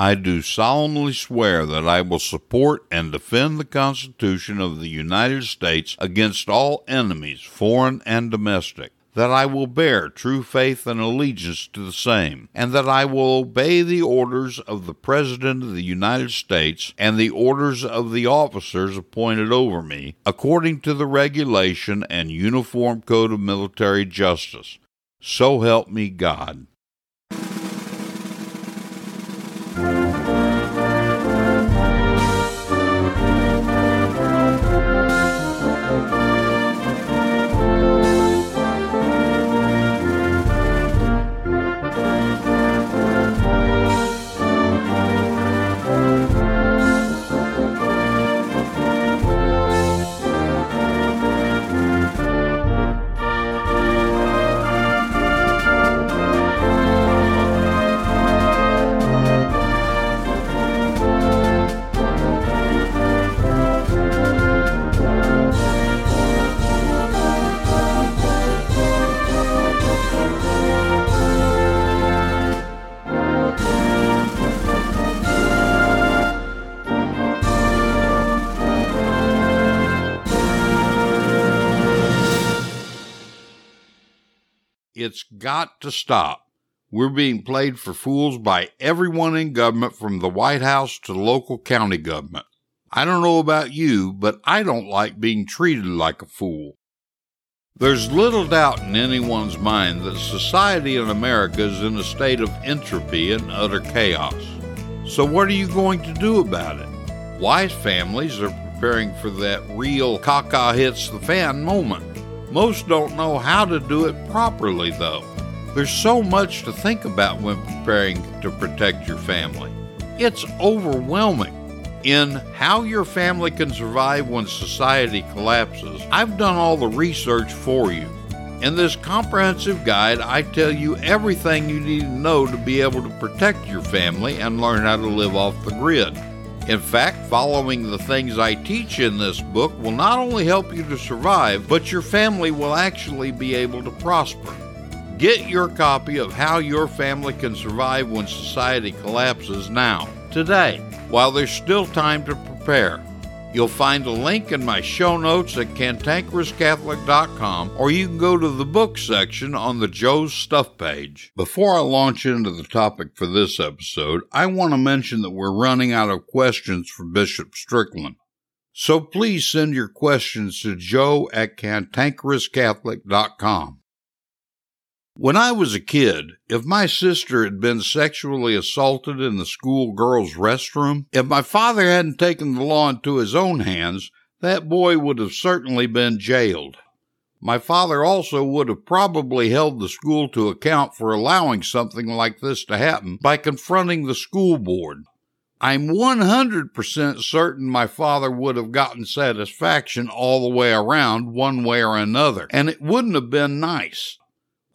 I do solemnly swear that I will support and defend the Constitution of the United States against all enemies, foreign and domestic, that I will bear true faith and allegiance to the same, and that I will obey the orders of the President of the United States and the orders of the officers appointed over me, according to the regulation and Uniform Code of Military Justice. So help me God. Got to stop. We're being played for fools by everyone in government from the White House to local county government. I don't know about you, but I don't like being treated like a fool. There's little doubt in anyone's mind that society in America is in a state of entropy and utter chaos. So, what are you going to do about it? Wise families are preparing for that real caca hits the fan moment. Most don't know how to do it properly, though. There's so much to think about when preparing to protect your family. It's overwhelming. In How Your Family Can Survive When Society Collapses, I've done all the research for you. In this comprehensive guide, I tell you everything you need to know to be able to protect your family and learn how to live off the grid. In fact, following the things I teach in this book will not only help you to survive, but your family will actually be able to prosper. Get your copy of How Your Family Can Survive When Society Collapses now, today, while there's still time to prepare. You'll find a link in my show notes at cantankerouscatholic.com, or you can go to the book section on the Joe's Stuff page. Before I launch into the topic for this episode, I want to mention that we're running out of questions for Bishop Strickland. So please send your questions to joe at cantankerouscatholic.com. When I was a kid, if my sister had been sexually assaulted in the school girls' restroom, if my father hadn't taken the law into his own hands, that boy would have certainly been jailed. My father also would have probably held the school to account for allowing something like this to happen by confronting the school board. I'm 100% certain my father would have gotten satisfaction all the way around, one way or another, and it wouldn't have been nice.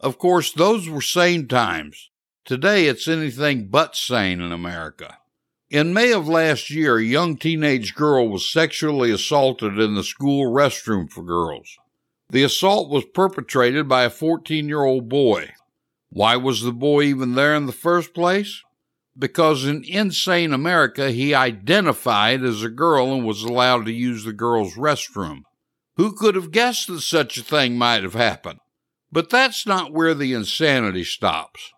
Of course, those were sane times. Today, it's anything but sane in America. In May of last year, a young teenage girl was sexually assaulted in the school restroom for girls. The assault was perpetrated by a 14 year old boy. Why was the boy even there in the first place? Because in insane America, he identified as a girl and was allowed to use the girl's restroom. Who could have guessed that such a thing might have happened? But that's not where the insanity stops.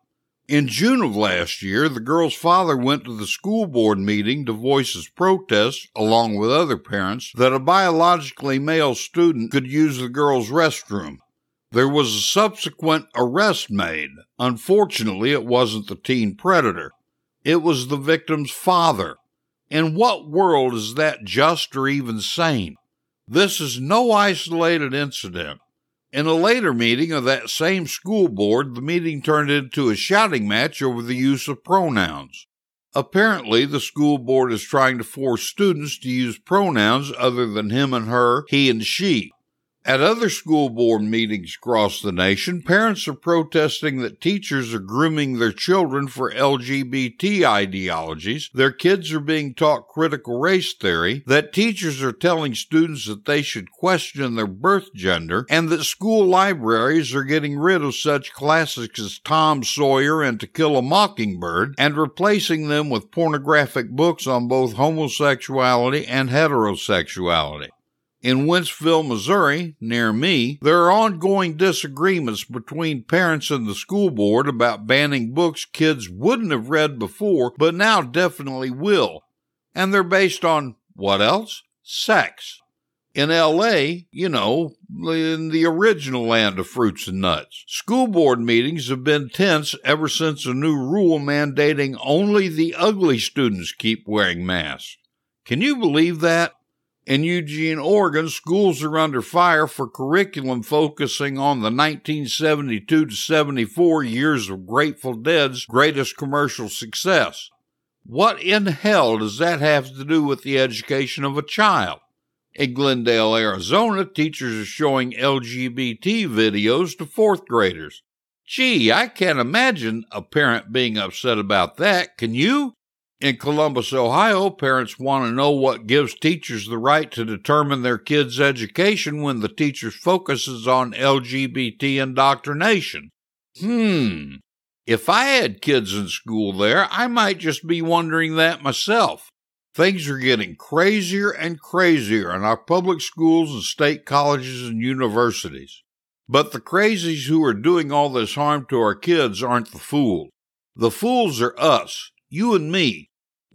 In June of last year, the girl's father went to the school board meeting to voice his protest, along with other parents, that a biologically male student could use the girl's restroom. There was a subsequent arrest made. Unfortunately, it wasn't the teen predator. It was the victim's father. In what world is that just or even sane? This is no isolated incident. In a later meeting of that same school board, the meeting turned into a shouting match over the use of pronouns. Apparently, the school board is trying to force students to use pronouns other than him and her, he and she. At other school board meetings across the nation, parents are protesting that teachers are grooming their children for LGBT ideologies, their kids are being taught critical race theory, that teachers are telling students that they should question their birth gender, and that school libraries are getting rid of such classics as Tom Sawyer and To Kill a Mockingbird and replacing them with pornographic books on both homosexuality and heterosexuality. In Wentzville, Missouri, near me, there are ongoing disagreements between parents and the school board about banning books kids wouldn't have read before, but now definitely will. And they're based on what else? Sex. In LA, you know, in the original land of fruits and nuts. School board meetings have been tense ever since a new rule mandating only the ugly students keep wearing masks. Can you believe that? In Eugene, Oregon, schools are under fire for curriculum focusing on the 1972 to 74 years of Grateful Dead's greatest commercial success. What in hell does that have to do with the education of a child? In Glendale, Arizona, teachers are showing LGBT videos to fourth graders. Gee, I can't imagine a parent being upset about that. Can you? In Columbus, Ohio, parents want to know what gives teachers the right to determine their kids' education when the teacher focuses on LGBT indoctrination. Hmm. If I had kids in school there, I might just be wondering that myself. Things are getting crazier and crazier in our public schools and state colleges and universities. But the crazies who are doing all this harm to our kids aren't the fools. The fools are us, you and me,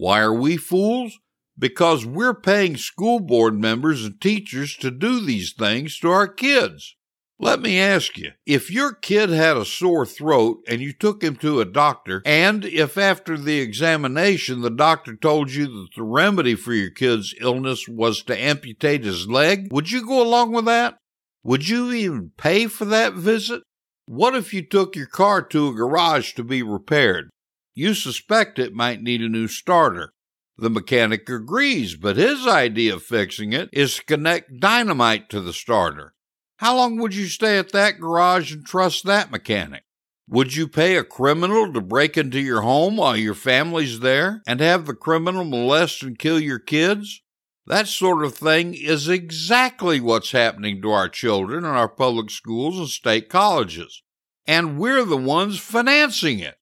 why are we fools? Because we're paying school board members and teachers to do these things to our kids. Let me ask you, if your kid had a sore throat and you took him to a doctor, and if after the examination the doctor told you that the remedy for your kid's illness was to amputate his leg, would you go along with that? Would you even pay for that visit? What if you took your car to a garage to be repaired? You suspect it might need a new starter. The mechanic agrees, but his idea of fixing it is to connect dynamite to the starter. How long would you stay at that garage and trust that mechanic? Would you pay a criminal to break into your home while your family's there and have the criminal molest and kill your kids? That sort of thing is exactly what's happening to our children in our public schools and state colleges. And we're the ones financing it.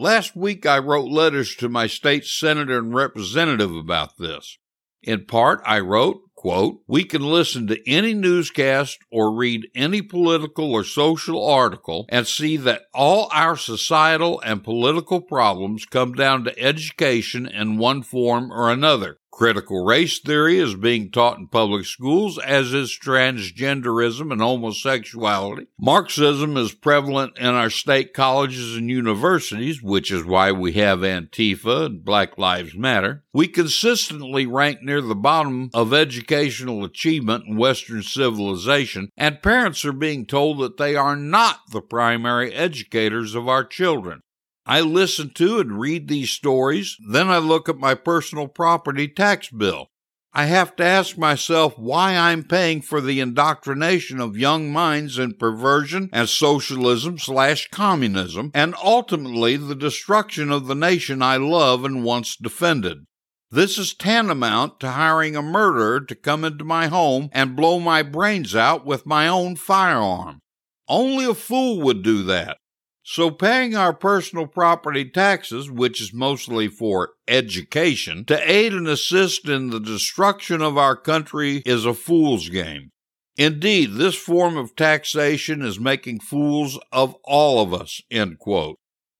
Last week, I wrote letters to my state senator and representative about this. In part, I wrote, quote, We can listen to any newscast or read any political or social article and see that all our societal and political problems come down to education in one form or another. Critical race theory is being taught in public schools, as is transgenderism and homosexuality. Marxism is prevalent in our state colleges and universities, which is why we have Antifa and Black Lives Matter. We consistently rank near the bottom of educational achievement in Western civilization, and parents are being told that they are not the primary educators of our children. I listen to and read these stories, then I look at my personal property tax bill. I have to ask myself why I'm paying for the indoctrination of young minds in perversion and socialism slash communism, and ultimately the destruction of the nation I love and once defended. This is tantamount to hiring a murderer to come into my home and blow my brains out with my own firearm. Only a fool would do that. So paying our personal property taxes, which is mostly for education, to aid and assist in the destruction of our country is a fool's game. Indeed, this form of taxation is making fools of all of us.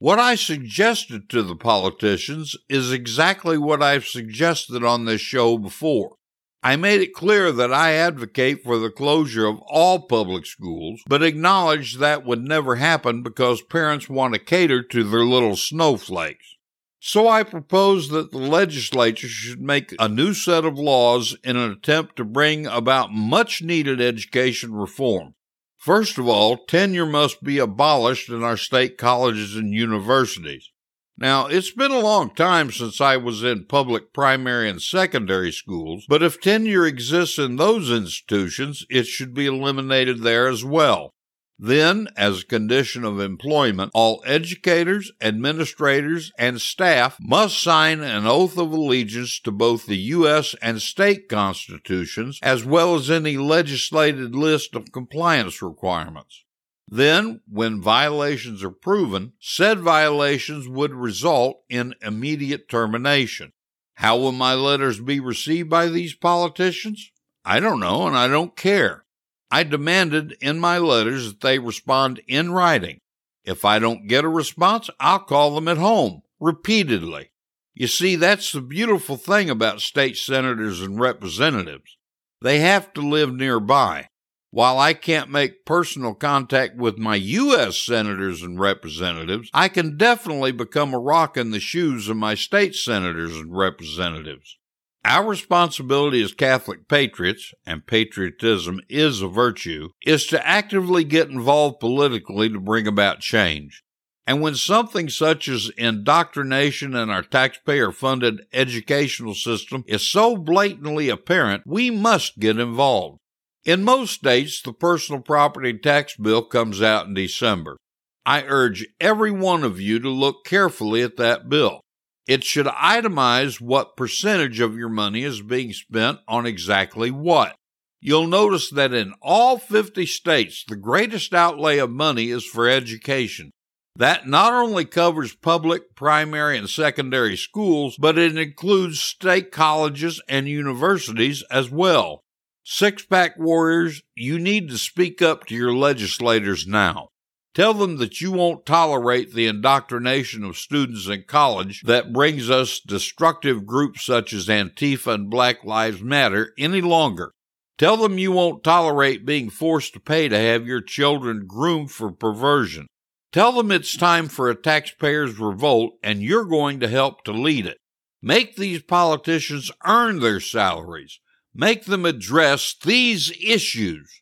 What I suggested to the politicians is exactly what I've suggested on this show before. I made it clear that I advocate for the closure of all public schools, but acknowledge that would never happen because parents want to cater to their little snowflakes. So I propose that the legislature should make a new set of laws in an attempt to bring about much needed education reform. First of all, tenure must be abolished in our state colleges and universities. Now, it's been a long time since I was in public primary and secondary schools, but if tenure exists in those institutions, it should be eliminated there as well. Then, as a condition of employment, all educators, administrators, and staff must sign an oath of allegiance to both the U.S. and state constitutions, as well as any legislated list of compliance requirements. Then, when violations are proven, said violations would result in immediate termination. How will my letters be received by these politicians? I don't know, and I don't care. I demanded in my letters that they respond in writing. If I don't get a response, I'll call them at home, repeatedly. You see, that's the beautiful thing about state senators and representatives. They have to live nearby. While I can't make personal contact with my U.S. senators and representatives, I can definitely become a rock in the shoes of my state senators and representatives. Our responsibility as Catholic patriots, and patriotism is a virtue, is to actively get involved politically to bring about change. And when something such as indoctrination in our taxpayer funded educational system is so blatantly apparent, we must get involved. In most states, the personal property tax bill comes out in December. I urge every one of you to look carefully at that bill. It should itemize what percentage of your money is being spent on exactly what. You'll notice that in all 50 states, the greatest outlay of money is for education. That not only covers public, primary, and secondary schools, but it includes state colleges and universities as well. Six pack warriors, you need to speak up to your legislators now. Tell them that you won't tolerate the indoctrination of students in college that brings us destructive groups such as Antifa and Black Lives Matter any longer. Tell them you won't tolerate being forced to pay to have your children groomed for perversion. Tell them it's time for a taxpayers' revolt and you're going to help to lead it. Make these politicians earn their salaries. Make them address these issues.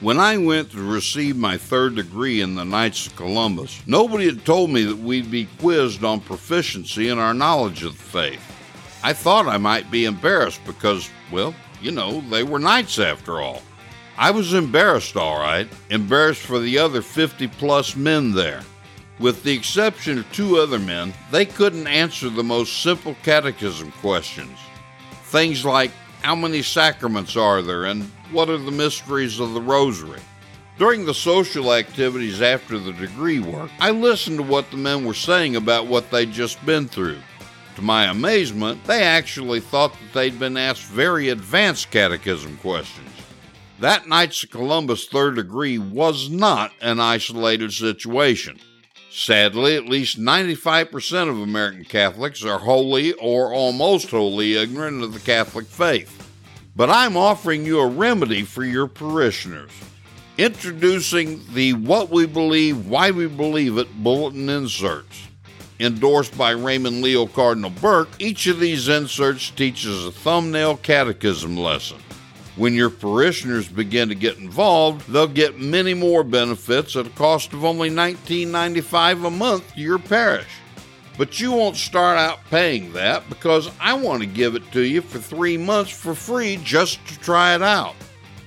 When I went to receive my third degree in the Knights of Columbus, nobody had told me that we'd be quizzed on proficiency in our knowledge of the faith. I thought I might be embarrassed because, well, you know, they were knights after all. I was embarrassed, all right, embarrassed for the other 50 plus men there. With the exception of two other men, they couldn't answer the most simple catechism questions. Things like how many sacraments are there and what are the mysteries of the rosary? During the social activities after the degree work, I listened to what the men were saying about what they'd just been through. To my amazement, they actually thought that they'd been asked very advanced catechism questions. That Knights of Columbus third degree was not an isolated situation. Sadly, at least 95% of American Catholics are wholly or almost wholly ignorant of the Catholic faith. But I'm offering you a remedy for your parishioners. Introducing the What We Believe, Why We Believe It bulletin inserts. Endorsed by Raymond Leo Cardinal Burke, each of these inserts teaches a thumbnail catechism lesson. When your parishioners begin to get involved, they'll get many more benefits at a cost of only $19.95 a month to your parish. But you won't start out paying that because I want to give it to you for three months for free just to try it out.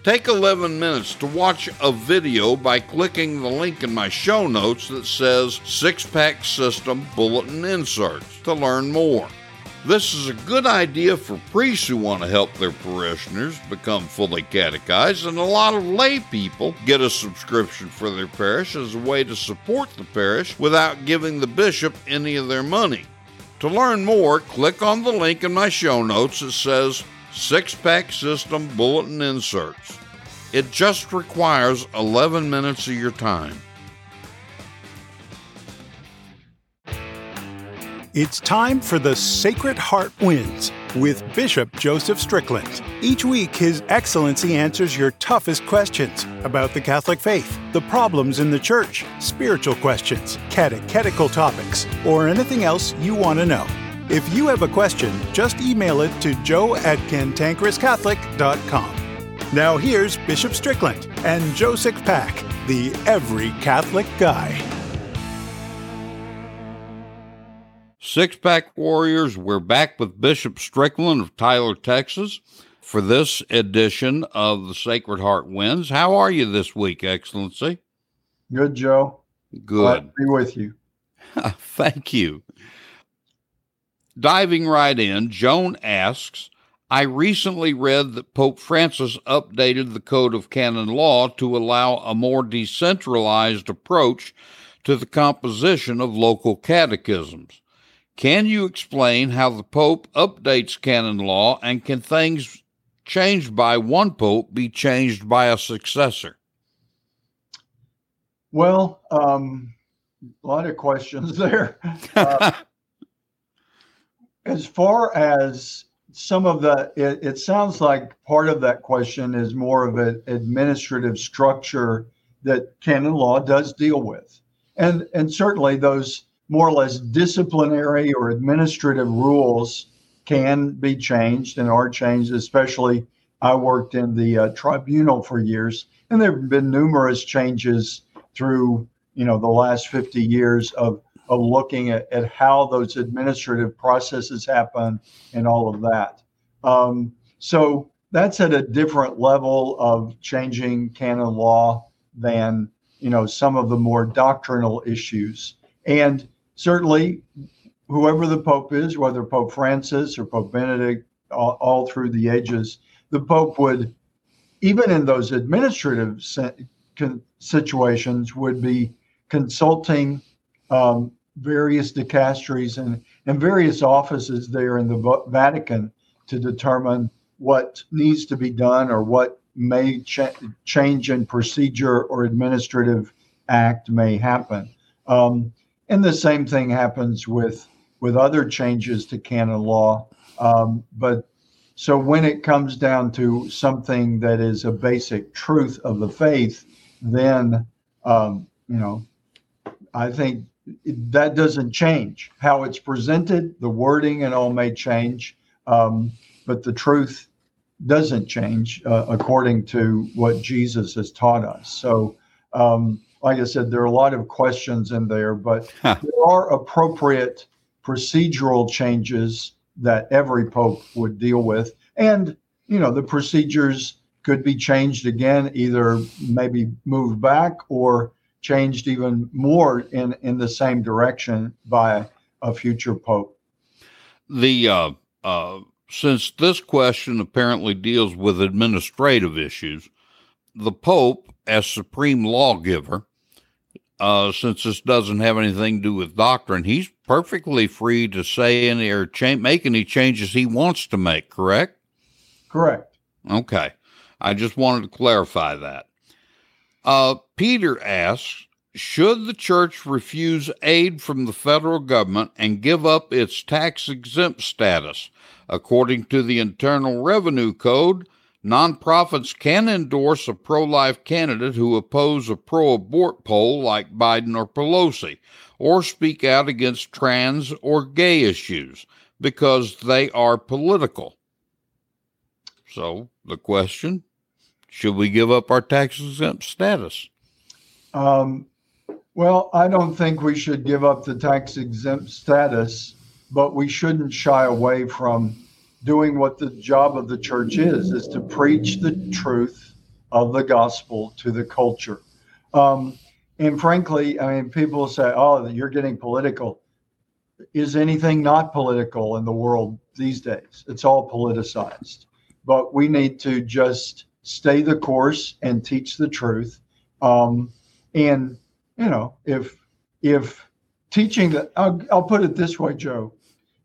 Take 11 minutes to watch a video by clicking the link in my show notes that says Six Pack System Bulletin Inserts to learn more. This is a good idea for priests who want to help their parishioners become fully catechized, and a lot of lay people get a subscription for their parish as a way to support the parish without giving the bishop any of their money. To learn more, click on the link in my show notes that says Six Pack System Bulletin Inserts. It just requires 11 minutes of your time. It's time for the Sacred Heart Wins with Bishop Joseph Strickland. Each week, His Excellency answers your toughest questions about the Catholic faith, the problems in the Church, spiritual questions, catechetical topics, or anything else you want to know. If you have a question, just email it to joe at cantankerouscatholic.com. Now here's Bishop Strickland and Joe Pack, the Every Catholic Guy. Six Pack Warriors, we're back with Bishop Strickland of Tyler, Texas, for this edition of the Sacred Heart Wins. How are you this week, Excellency? Good, Joe. Good. Glad to be with you. Thank you. Diving right in, Joan asks I recently read that Pope Francis updated the Code of Canon Law to allow a more decentralized approach to the composition of local catechisms. Can you explain how the Pope updates canon law and can things changed by one Pope be changed by a successor? Well, um, a lot of questions there. Uh, as far as some of the, it, it, sounds like part of that question is more of an administrative structure that canon law does deal with. And, and certainly those more or less disciplinary or administrative rules can be changed and are changed, especially I worked in the uh, tribunal for years, and there have been numerous changes through you know the last 50 years of of looking at, at how those administrative processes happen and all of that. Um, so that's at a different level of changing canon law than you know some of the more doctrinal issues. And certainly, whoever the Pope is, whether Pope Francis or Pope Benedict, all, all through the ages, the Pope would, even in those administrative situations, would be consulting um, various dicasteries and, and various offices there in the Vatican to determine what needs to be done or what may ch- change in procedure or administrative act may happen. Um, and the same thing happens with with other changes to canon law. Um, but so when it comes down to something that is a basic truth of the faith, then um, you know, I think that doesn't change. How it's presented, the wording and all may change, um, but the truth doesn't change uh, according to what Jesus has taught us. So um, like I said, there are a lot of questions in there, but there are appropriate procedural changes that every pope would deal with. And, you know, the procedures could be changed again, either maybe moved back or changed even more in, in the same direction by a future pope. The uh, uh, since this question apparently deals with administrative issues, the Pope, as supreme lawgiver, uh, since this doesn't have anything to do with doctrine, he's perfectly free to say any or cha- make any changes he wants to make, correct? Correct. Okay. I just wanted to clarify that. Uh, Peter asks Should the church refuse aid from the federal government and give up its tax exempt status? According to the Internal Revenue Code, Nonprofits can endorse a pro life candidate who oppose a pro abort pol like Biden or Pelosi, or speak out against trans or gay issues because they are political. So the question should we give up our tax exempt status? Um, well, I don't think we should give up the tax exempt status, but we shouldn't shy away from doing what the job of the church is, is to preach the truth of the gospel to the culture. Um, and frankly, I mean, people say, oh, you're getting political. Is anything not political in the world these days? It's all politicized. But we need to just stay the course and teach the truth. Um, and, you know, if, if teaching the, I'll, I'll put it this way, Joe,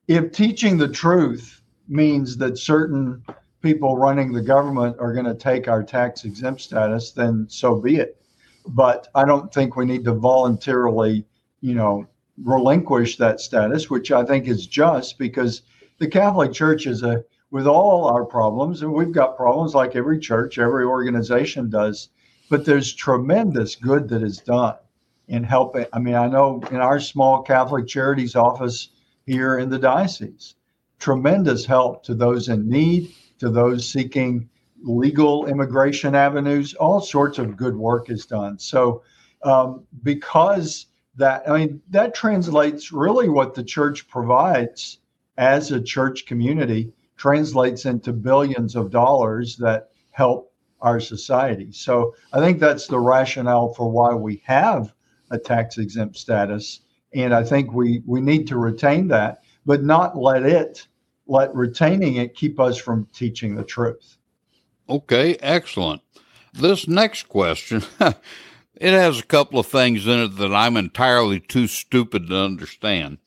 if teaching the truth means that certain people running the government are going to take our tax exempt status, then so be it but I don't think we need to voluntarily, you know, relinquish that status, which I think is just because the Catholic Church is a, with all our problems, and we've got problems like every church, every organization does, but there's tremendous good that is done in helping. I mean, I know in our small Catholic Charities office here in the diocese, tremendous help to those in need, to those seeking legal immigration avenues, all sorts of good work is done. So, um, because that, I mean, that translates really what the church provides as a church community translates into billions of dollars that help our society. So, I think that's the rationale for why we have a tax exempt status. And I think we, we need to retain that, but not let it, let retaining it keep us from teaching the truth. Okay, excellent. This next question, it has a couple of things in it that I'm entirely too stupid to understand.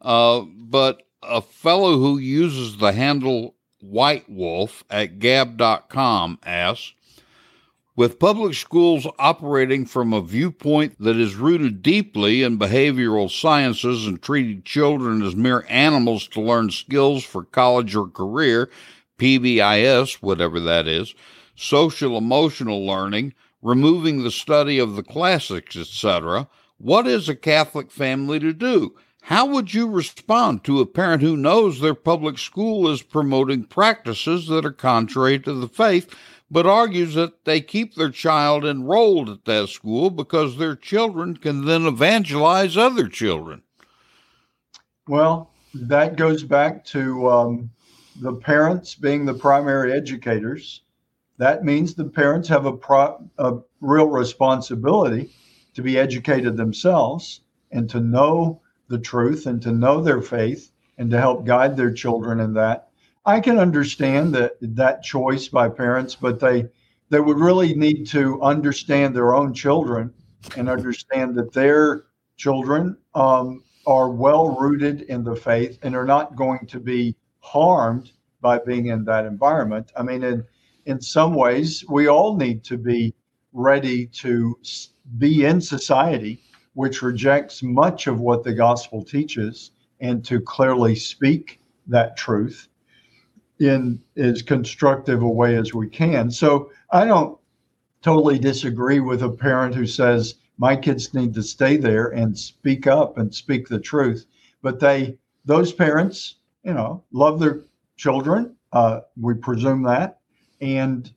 Uh, but a fellow who uses the handle White Wolf at gab.com asks, with public schools operating from a viewpoint that is rooted deeply in behavioral sciences and treating children as mere animals to learn skills for college or career, PBIS, whatever that is, social emotional learning, removing the study of the classics, etc. What is a Catholic family to do? How would you respond to a parent who knows their public school is promoting practices that are contrary to the faith, but argues that they keep their child enrolled at that school because their children can then evangelize other children? Well, that goes back to um, the parents being the primary educators, that means the parents have a, pro, a real responsibility to be educated themselves and to know the truth and to know their faith and to help guide their children in that. I can understand that that choice by parents, but they they would really need to understand their own children and understand that their children um, are well rooted in the faith and are not going to be harmed by being in that environment. I mean, in in some ways, we all need to be ready to be in society which rejects much of what the gospel teaches and to clearly speak that truth in as constructive a way as we can. So I don't totally disagree with a parent who says my kids need to stay there and speak up and speak the truth. But they those parents, you know, love their children. Uh, we presume that. And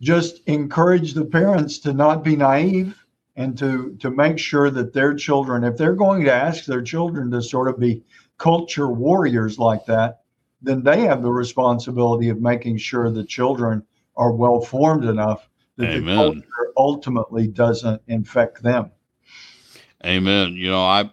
just encourage the parents to not be naive and to, to make sure that their children, if they're going to ask their children to sort of be culture warriors like that, then they have the responsibility of making sure the children are well formed enough that Amen. the culture ultimately doesn't infect them. Amen. You know, I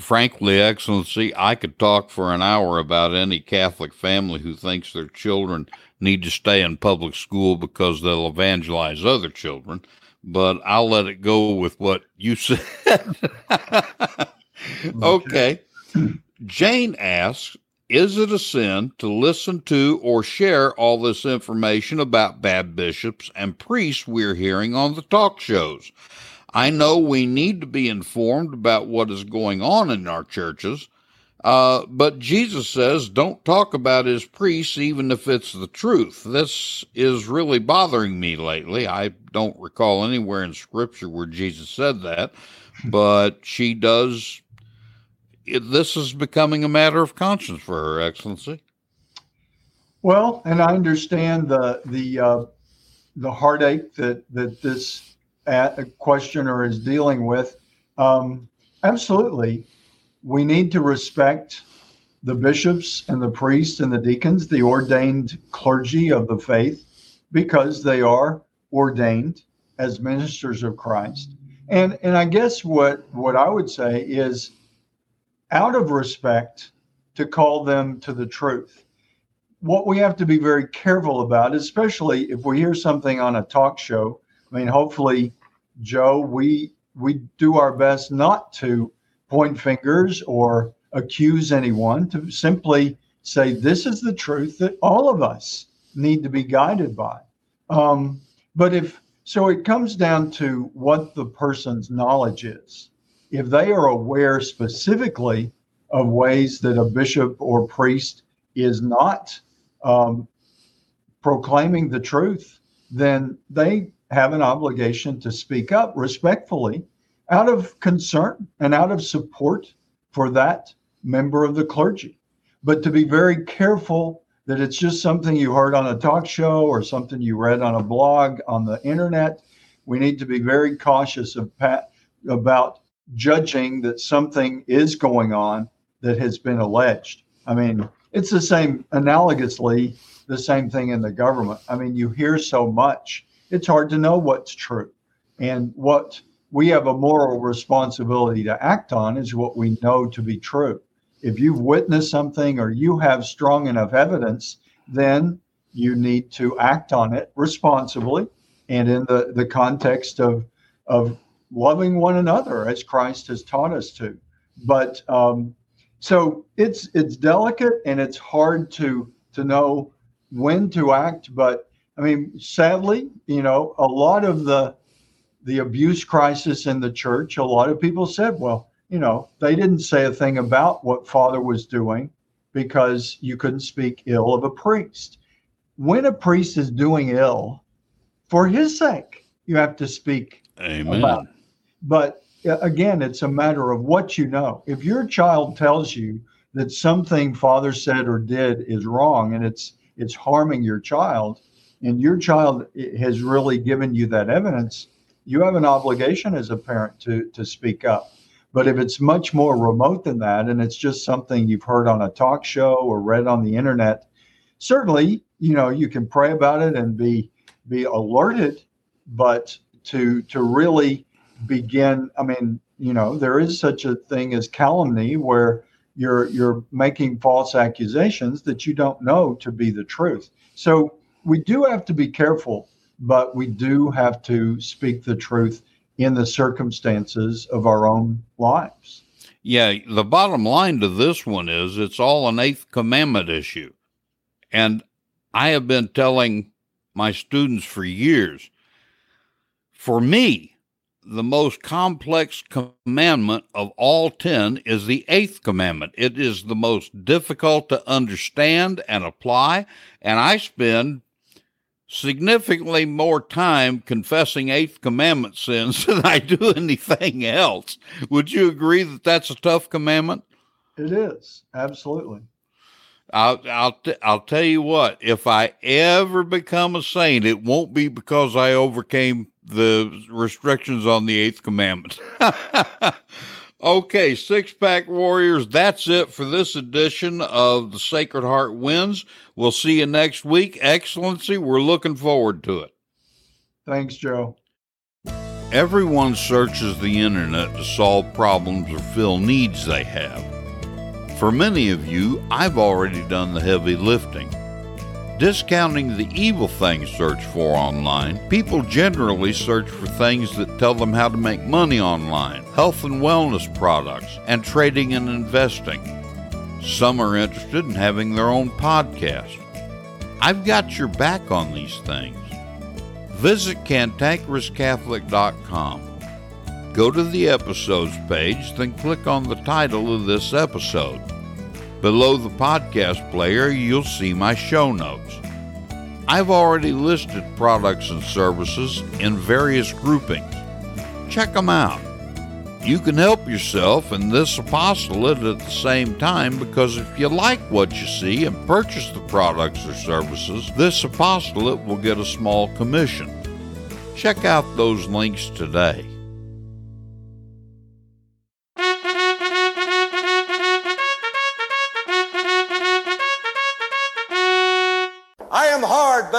Frankly, Excellency, I could talk for an hour about any Catholic family who thinks their children need to stay in public school because they'll evangelize other children, but I'll let it go with what you said. okay. Jane asks Is it a sin to listen to or share all this information about bad bishops and priests we're hearing on the talk shows? I know we need to be informed about what is going on in our churches, uh, but Jesus says don't talk about his priests even if it's the truth. This is really bothering me lately. I don't recall anywhere in Scripture where Jesus said that, but she does. This is becoming a matter of conscience for her, Excellency. Well, and I understand the the uh, the heartache that that this questioner is dealing with. Um, absolutely, we need to respect the bishops and the priests and the deacons, the ordained clergy of the faith, because they are ordained as ministers of Christ. And and I guess what what I would say is out of respect to call them to the truth. What we have to be very careful about, especially if we hear something on a talk show. I mean, hopefully, Joe, we we do our best not to point fingers or accuse anyone, to simply say this is the truth that all of us need to be guided by. Um, but if so, it comes down to what the person's knowledge is. If they are aware specifically of ways that a bishop or priest is not um, proclaiming the truth, then they have an obligation to speak up respectfully out of concern and out of support for that member of the clergy. But to be very careful that it's just something you heard on a talk show or something you read on a blog on the internet. We need to be very cautious of pat, about judging that something is going on that has been alleged. I mean, it's the same, analogously, the same thing in the government. I mean, you hear so much, it's hard to know what's true. And what we have a moral responsibility to act on is what we know to be true. If you've witnessed something or you have strong enough evidence, then you need to act on it responsibly and in the, the context of, of loving one another as Christ has taught us to. But um, so it's it's delicate and it's hard to to know when to act. But I mean, sadly, you know, a lot of the the abuse crisis in the church, a lot of people said, well, you know, they didn't say a thing about what Father was doing because you couldn't speak ill of a priest. When a priest is doing ill, for his sake, you have to speak Amen. about it. But uh, again, it's a matter of what you know. If your child tells you that something father said or did is wrong and it's it's harming your child, and your child has really given you that evidence, you have an obligation as a parent to to speak up. But if it's much more remote than that, and it's just something you've heard on a talk show or read on the internet, certainly, you know, you can pray about it and be be alerted. But to to really begin, I mean, you know, there is such a thing as calumny where you're you're making false accusations that you don't know to be the truth. So we do have to be careful, but we do have to speak the truth in the circumstances of our own lives. Yeah, the bottom line to this one is it's all an eighth commandment issue. And I have been telling my students for years for me, the most complex commandment of all 10 is the eighth commandment. It is the most difficult to understand and apply. And I spend significantly more time confessing Eighth Commandment sins than I do anything else. Would you agree that that's a tough commandment? It is absolutely. I'll I'll t- I'll tell you what. If I ever become a saint, it won't be because I overcame the restrictions on the Eighth Commandment. Okay, six pack warriors, that's it for this edition of the Sacred Heart Wins. We'll see you next week. Excellency, we're looking forward to it. Thanks, Joe. Everyone searches the internet to solve problems or fill needs they have. For many of you, I've already done the heavy lifting. Discounting the evil things searched for online, people generally search for things that tell them how to make money online, health and wellness products, and trading and investing. Some are interested in having their own podcast. I've got your back on these things. Visit cantankerouscatholic.com. Go to the episodes page, then click on the title of this episode. Below the podcast player, you'll see my show notes. I've already listed products and services in various groupings. Check them out. You can help yourself and this apostolate at the same time because if you like what you see and purchase the products or services, this apostolate will get a small commission. Check out those links today.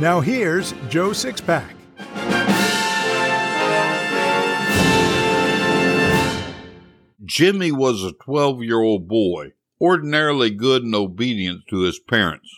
Now here's Joe Sixpack. Jimmy was a 12 year old boy, ordinarily good and obedient to his parents.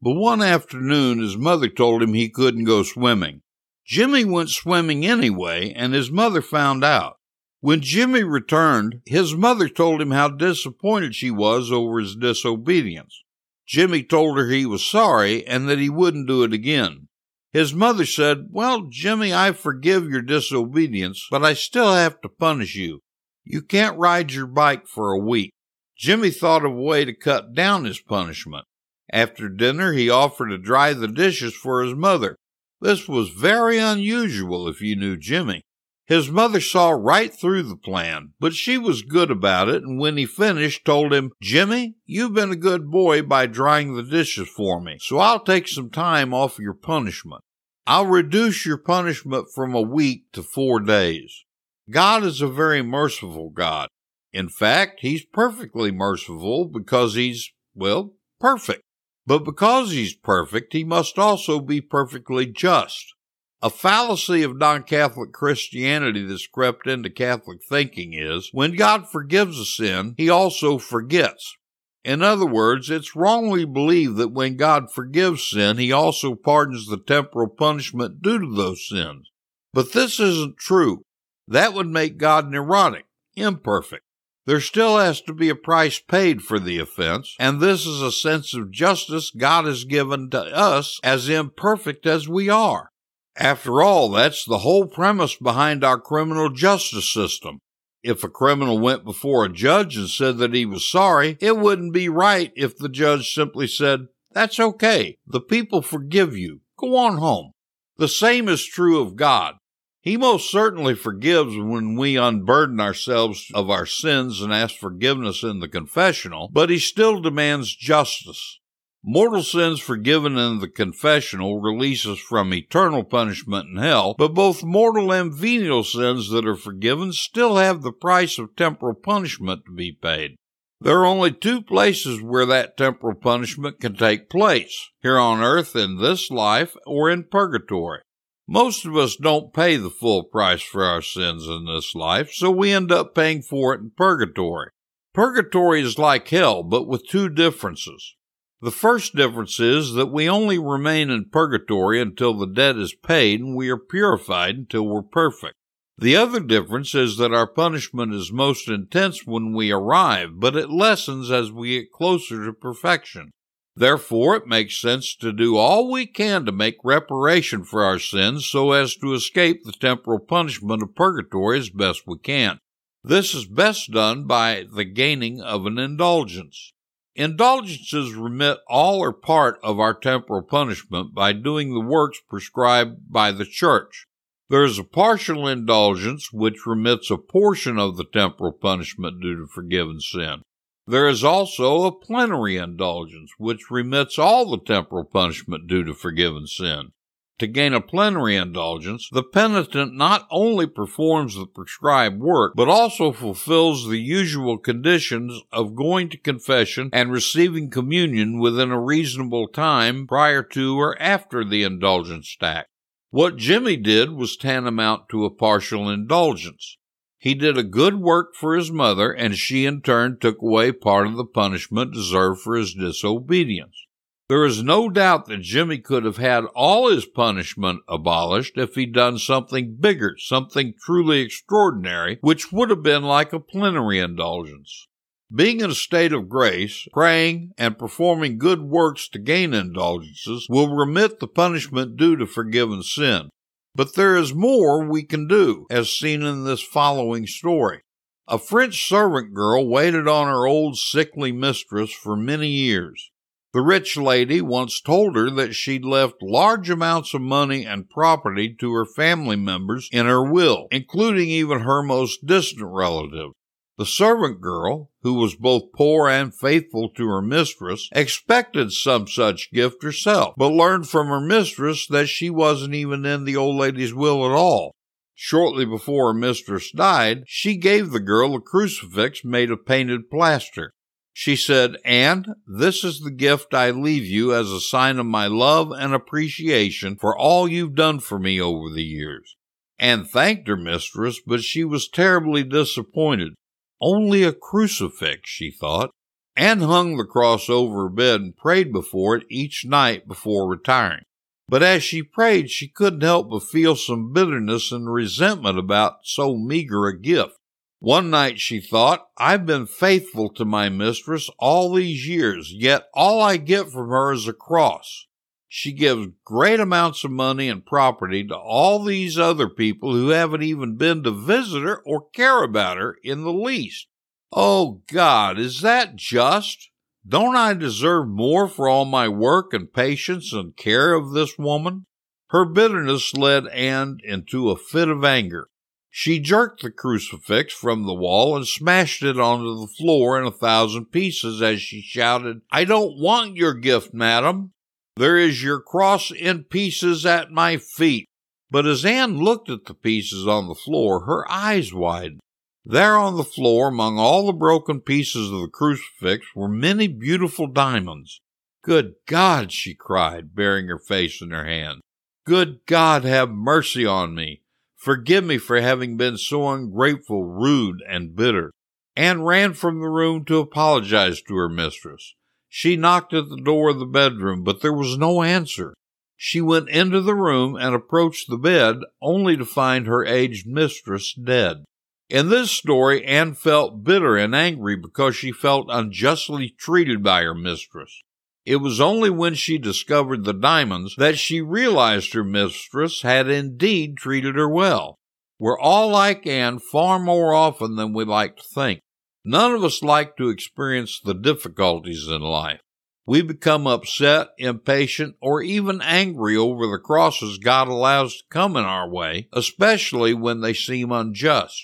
But one afternoon, his mother told him he couldn't go swimming. Jimmy went swimming anyway, and his mother found out. When Jimmy returned, his mother told him how disappointed she was over his disobedience. Jimmy told her he was sorry and that he wouldn't do it again. His mother said, Well, Jimmy, I forgive your disobedience, but I still have to punish you. You can't ride your bike for a week. Jimmy thought of a way to cut down his punishment. After dinner, he offered to dry the dishes for his mother. This was very unusual if you knew Jimmy. His mother saw right through the plan, but she was good about it, and when he finished, told him, Jimmy, you've been a good boy by drying the dishes for me, so I'll take some time off your punishment. I'll reduce your punishment from a week to four days. God is a very merciful God. In fact, He's perfectly merciful because He's, well, perfect. But because He's perfect, He must also be perfectly just. A fallacy of non Catholic Christianity that's crept into Catholic thinking is when God forgives a sin, He also forgets. In other words, it's wrongly believed that when God forgives sin, He also pardons the temporal punishment due to those sins. But this isn't true. That would make God neurotic, imperfect. There still has to be a price paid for the offense, and this is a sense of justice God has given to us as imperfect as we are. After all, that's the whole premise behind our criminal justice system. If a criminal went before a judge and said that he was sorry, it wouldn't be right if the judge simply said, That's okay. The people forgive you. Go on home. The same is true of God. He most certainly forgives when we unburden ourselves of our sins and ask forgiveness in the confessional, but he still demands justice. Mortal sins forgiven in the confessional release us from eternal punishment in hell, but both mortal and venial sins that are forgiven still have the price of temporal punishment to be paid. There are only two places where that temporal punishment can take place here on earth in this life or in purgatory. Most of us don't pay the full price for our sins in this life, so we end up paying for it in purgatory. Purgatory is like hell, but with two differences. The first difference is that we only remain in purgatory until the debt is paid and we are purified until we're perfect. The other difference is that our punishment is most intense when we arrive, but it lessens as we get closer to perfection. Therefore, it makes sense to do all we can to make reparation for our sins so as to escape the temporal punishment of purgatory as best we can. This is best done by the gaining of an indulgence. Indulgences remit all or part of our temporal punishment by doing the works prescribed by the Church. There is a partial indulgence which remits a portion of the temporal punishment due to forgiven sin. There is also a plenary indulgence, which remits all the temporal punishment due to forgiven sin. To gain a plenary indulgence, the penitent not only performs the prescribed work, but also fulfills the usual conditions of going to confession and receiving communion within a reasonable time prior to or after the indulgence act. What Jimmy did was tantamount to a partial indulgence. He did a good work for his mother, and she in turn took away part of the punishment deserved for his disobedience. There is no doubt that Jimmy could have had all his punishment abolished if he'd done something bigger, something truly extraordinary, which would have been like a plenary indulgence. Being in a state of grace, praying, and performing good works to gain indulgences will remit the punishment due to forgiven sin. But there is more we can do, as seen in this following story. A French servant girl waited on her old sickly mistress for many years. The rich lady once told her that she'd left large amounts of money and property to her family members in her will, including even her most distant relative. The servant girl, who was both poor and faithful to her mistress, expected some such gift herself, but learned from her mistress that she wasn't even in the old lady's will at all. Shortly before her mistress died, she gave the girl a crucifix made of painted plaster. She said, And this is the gift I leave you as a sign of my love and appreciation for all you've done for me over the years. Anne thanked her mistress, but she was terribly disappointed. Only a crucifix, she thought. Anne hung the cross over her bed and prayed before it each night before retiring. But as she prayed, she couldn't help but feel some bitterness and resentment about so meager a gift. One night she thought, I've been faithful to my mistress all these years, yet all I get from her is a cross. She gives great amounts of money and property to all these other people who haven't even been to visit her or care about her in the least. Oh God, is that just? Don't I deserve more for all my work and patience and care of this woman? Her bitterness led Anne into a fit of anger. She jerked the crucifix from the wall and smashed it onto the floor in a thousand pieces as she shouted, I don't want your gift, madam. There is your cross in pieces at my feet. But as Anne looked at the pieces on the floor, her eyes widened. There on the floor, among all the broken pieces of the crucifix, were many beautiful diamonds. Good God, she cried, burying her face in her hands. Good God, have mercy on me. Forgive me for having been so ungrateful, rude, and bitter. Anne ran from the room to apologize to her mistress. She knocked at the door of the bedroom, but there was no answer. She went into the room and approached the bed, only to find her aged mistress dead. In this story, Anne felt bitter and angry because she felt unjustly treated by her mistress. It was only when she discovered the diamonds that she realized her mistress had indeed treated her well. We're all like Anne far more often than we like to think. None of us like to experience the difficulties in life. We become upset, impatient, or even angry over the crosses God allows to come in our way, especially when they seem unjust.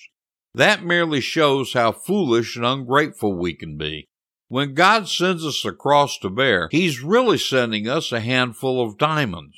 That merely shows how foolish and ungrateful we can be. When God sends us a cross to bear, He's really sending us a handful of diamonds.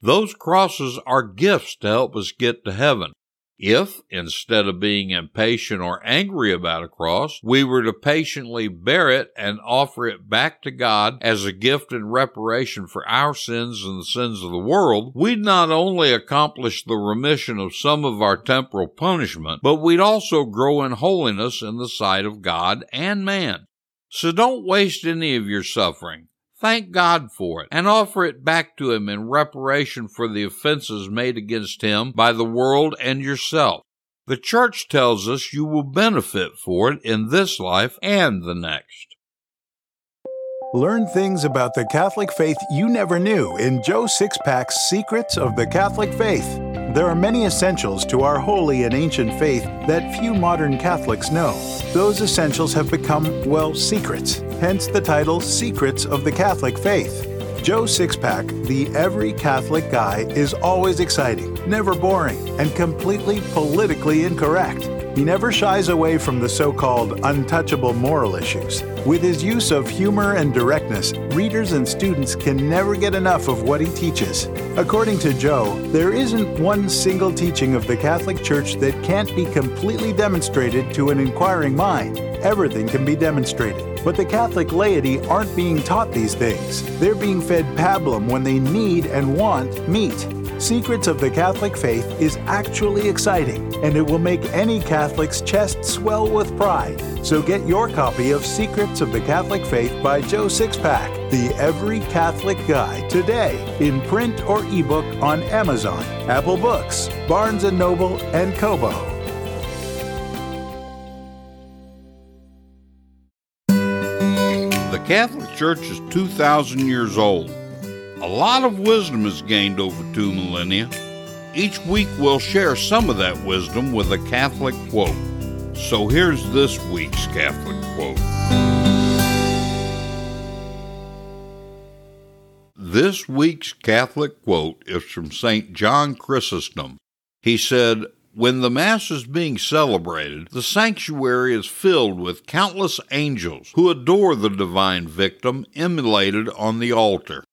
Those crosses are gifts to help us get to heaven. If, instead of being impatient or angry about a cross, we were to patiently bear it and offer it back to God as a gift in reparation for our sins and the sins of the world, we'd not only accomplish the remission of some of our temporal punishment, but we'd also grow in holiness in the sight of God and man. So don't waste any of your suffering. Thank God for it and offer it back to Him in reparation for the offenses made against Him by the world and yourself. The church tells us you will benefit for it in this life and the next. Learn things about the Catholic faith you never knew in Joe Sixpack's Secrets of the Catholic Faith. There are many essentials to our holy and ancient faith that few modern Catholics know. Those essentials have become, well, secrets, hence the title Secrets of the Catholic Faith. Joe Sixpack, the every Catholic guy, is always exciting, never boring, and completely politically incorrect. He never shies away from the so called untouchable moral issues. With his use of humor and directness, readers and students can never get enough of what he teaches. According to Joe, there isn't one single teaching of the Catholic Church that can't be completely demonstrated to an inquiring mind. Everything can be demonstrated. But the Catholic laity aren't being taught these things. They're being fed pablum when they need and want meat. Secrets of the Catholic Faith is actually exciting, and it will make any Catholic's chest swell with pride. So get your copy of Secrets of the Catholic Faith by Joe Sixpack, the Every Catholic Guy, today in print or ebook on Amazon, Apple Books, Barnes & Noble, and Kobo. The Catholic Church is 2,000 years old. A lot of wisdom is gained over two millennia. Each week we'll share some of that wisdom with a Catholic quote. So here's this week's Catholic quote. This week's Catholic quote is from St. John Chrysostom. He said, When the Mass is being celebrated, the sanctuary is filled with countless angels who adore the divine victim immolated on the altar.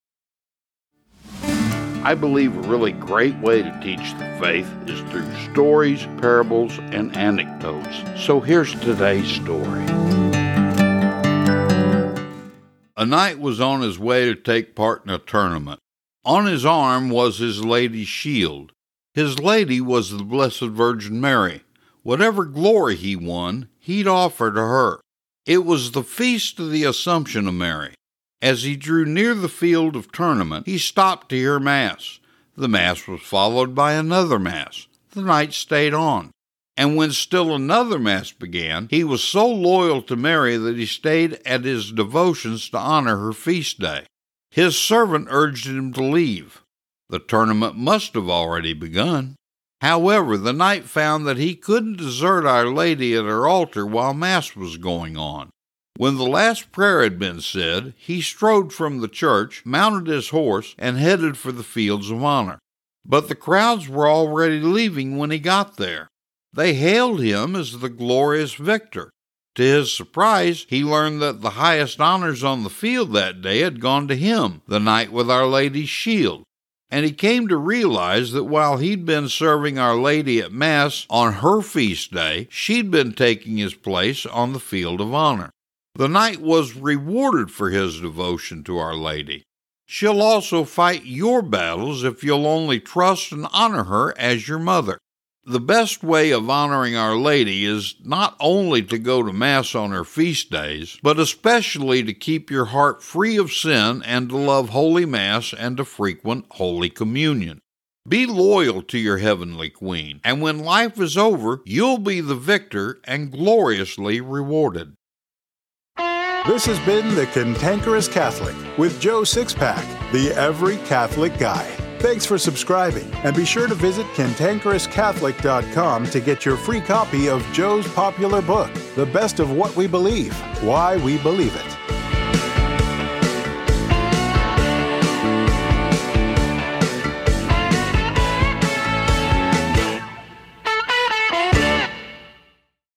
I believe a really great way to teach the faith is through stories, parables, and anecdotes. So here's today's story. A knight was on his way to take part in a tournament. On his arm was his lady's shield. His lady was the Blessed Virgin Mary. Whatever glory he won, he'd offer to her. It was the feast of the Assumption of Mary. As he drew near the field of tournament, he stopped to hear Mass. The Mass was followed by another Mass. The knight stayed on. And when still another Mass began, he was so loyal to Mary that he stayed at his devotions to honor her feast day. His servant urged him to leave. The tournament must have already begun. However, the knight found that he couldn't desert Our Lady at her altar while Mass was going on. When the last prayer had been said, he strode from the church, mounted his horse, and headed for the fields of honor. But the crowds were already leaving when he got there. They hailed him as the glorious victor. To his surprise, he learned that the highest honors on the field that day had gone to him, the knight with Our Lady's shield. And he came to realize that while he'd been serving Our Lady at Mass on her feast day, she'd been taking his place on the field of honor. The knight was rewarded for his devotion to Our Lady. She'll also fight your battles if you'll only trust and honor her as your mother. The best way of honoring Our Lady is not only to go to Mass on her feast days, but especially to keep your heart free of sin and to love Holy Mass and to frequent Holy Communion. Be loyal to your heavenly Queen, and when life is over, you'll be the victor and gloriously rewarded. This has been The Cantankerous Catholic with Joe Sixpack, the Every Catholic Guy. Thanks for subscribing, and be sure to visit cantankerouscatholic.com to get your free copy of Joe's popular book, The Best of What We Believe Why We Believe It.